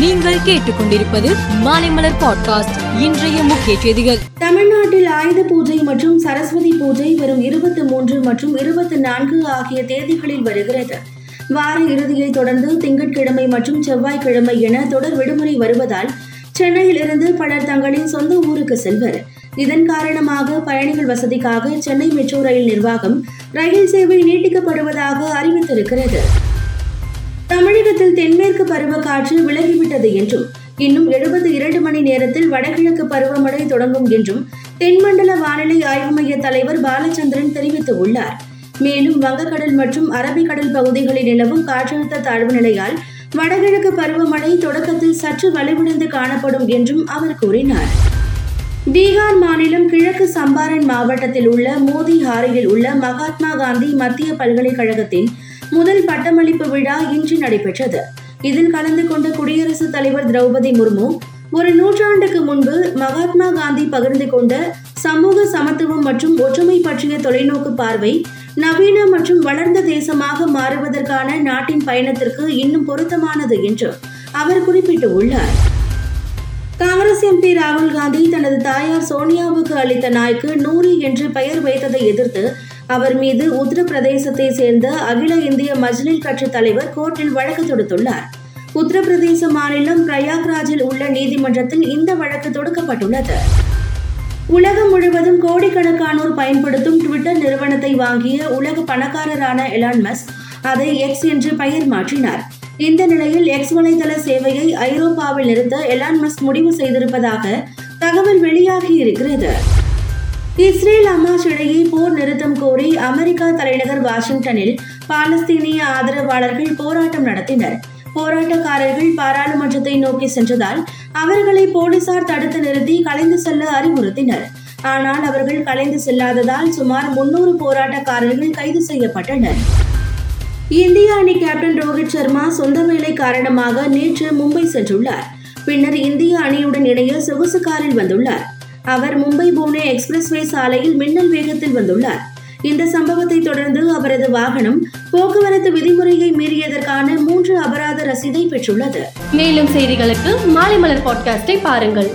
நீங்கள் கேட்டுக்கொண்டிருப்பது மாலைமலர் பாட்காஸ்ட். இன்றைய முக்கிய செய்திகள். தமிழ்நாட்டில் ஆயுத பூஜை மற்றும் சரஸ்வதி பூஜை வரும் இருபத்தி மூன்று மற்றும் இருபத்தி நான்கு ஆகிய தேதிகளில் வருகிறது. வார இறுதியை தொடர்ந்து திங்கட்கிழமை மற்றும் செவ்வாய்க்கிழமை என தொடர் விடுமுறை வருவதால் சென்னையிலிருந்து பலர் தங்களின் சொந்த ஊருக்கு செல்வர். இதன் காரணமாக பயணிகள் வசதிக்காக சென்னை மெட்ரோ ரயில் நிர்வாகம் ரயில் சேவை நீட்டிக்கப்படுவதாக அறிவித்திருக்கிறது. தமிழகத்தில் தென்மேற்கு பருவ காற்று விலகிவிட்டது என்றும் இன்னும் எழுபத்தி இரண்டு மணி நேரத்தில் வடகிழக்கு பருவமழை தொடங்கும் என்றும் தென்மண்டல வானிலை ஆய்வு மைய தலைவர் பாலச்சந்திரன் தெரிவித்துள்ளார். மேலும் வங்கக்கடல் மற்றும் அரபிக்கடல் பகுதிகளில் நிலவும் காற்றழுத்த தாழ்வு நிலையால் வடகிழக்கு பருவமழை தொடக்கத்தில் சற்று வலுவிழந்து காணப்படும் என்றும் அவர் கூறினார். பீகார் மாநிலம் கிழக்கு சம்பாரன் மாவட்டத்தில் உள்ள மோதிஹாரியில் உள்ள மகாத்மா காந்தி மத்திய பல்கலைக்கழகத்தின் முதல் பட்டமளிப்பு விழா இன்று நடைபெற்றது. இதில் கலந்து கொண்ட குடியரசுத் தலைவர் திரௌபதி முர்மு ஒரு நூற்றாண்டுக்கு முன்பு மகாத்மா காந்தி பகிர்ந்து கொண்ட சமூக சமத்துவம் மற்றும் ஒற்றுமை பற்றிய தொலைநோக்கு பார்வை நவீன மற்றும் வளர்ந்த தேசமாக மாறுவதற்கான நாட்டின் பயணத்திற்கு இன்னும் பொருத்தமானது என்று அவர் குறிப்பிட்டுள்ளார். காங்கிரஸ் எம்பி ராகுல் காந்தி தனது தாயார் சோனியாவுக்கு அளித்த நாய்க்கு நூரி என்று பெயர் வைத்ததை எதிர்த்து அவர் மீது உத்தரப்பிரதேசத்தை சேர்ந்த அகில இந்திய மஜ்லில் கட்சி தலைவர் கோர்ட்டில் வழக்கு தொடுத்துள்ளார். உத்தரப்பிரதேச மாநிலம் பிரயாக்ராஜில் உள்ள நீதிமன்றத்தில் இந்த வழக்கு தொடுக்கப்பட்டுள்ளது. உலகம் முழுவதும் கோடிக்கணக்கானோர் பயன்படுத்தும் ட்விட்டர் நிறுவனத்தை வாங்கிய உலக பணக்காரரான எலான் மஸ்க் அதை எக்ஸ் என்று பெயர் மாற்றினார். இந்த நிலையில் எக்ஸ் வலைதள சேவையை ஐரோப்பாவில் நிறுத்த எலான் மஸ்க் முடிவு செய்திருப்பதாக தகவல் வெளியாகி இருக்கிறது இஸ்ரேல் அமாஸ் இடையே போர் நிறுத்தம் கோரி அமெரிக்கா தலைநகர் வாஷிங்டனில் பாலஸ்தீனிய ஆதரவாளர்கள் போராட்டம் நடத்தினர். போராட்டக்காரர்கள் பாராளுமன்றத்தை நோக்கி சென்றதால் அவர்களை போலீசார் தடுத்து நிறுத்தி கலைந்து செல்ல அறிவுறுத்தினர். ஆனால் அவர்கள் கலைந்து செல்லாததால் சுமார் முன்னூறு போராட்டக்காரர்கள் கைது செய்யப்பட்டனர். இந்திய அணி கேப்டன் ரோஹித் சர்மா சொந்த வேலை காரணமாக நேற்று மும்பை சென்றுள்ளார். பின்னர் இந்திய அணியுடன் இணைய சொகுசு காரில் வந்துள்ளார். அவர் மும்பை புனே எக்ஸ்பிரஸ்வே சாலையில் மின்னல் வேகத்தில் வந்துள்ளார். இந்த சம்பவத்தை தொடர்ந்து அவரது வாகனம் போக்குவரத்து விதிமுறையை மீறியதற்கான மூன்று அபராத ரசீதை பெற்றுள்ளது. மேலும் செய்திகளுக்கு மாலைமலர் பாட்காஸ்டை பாருங்கள்.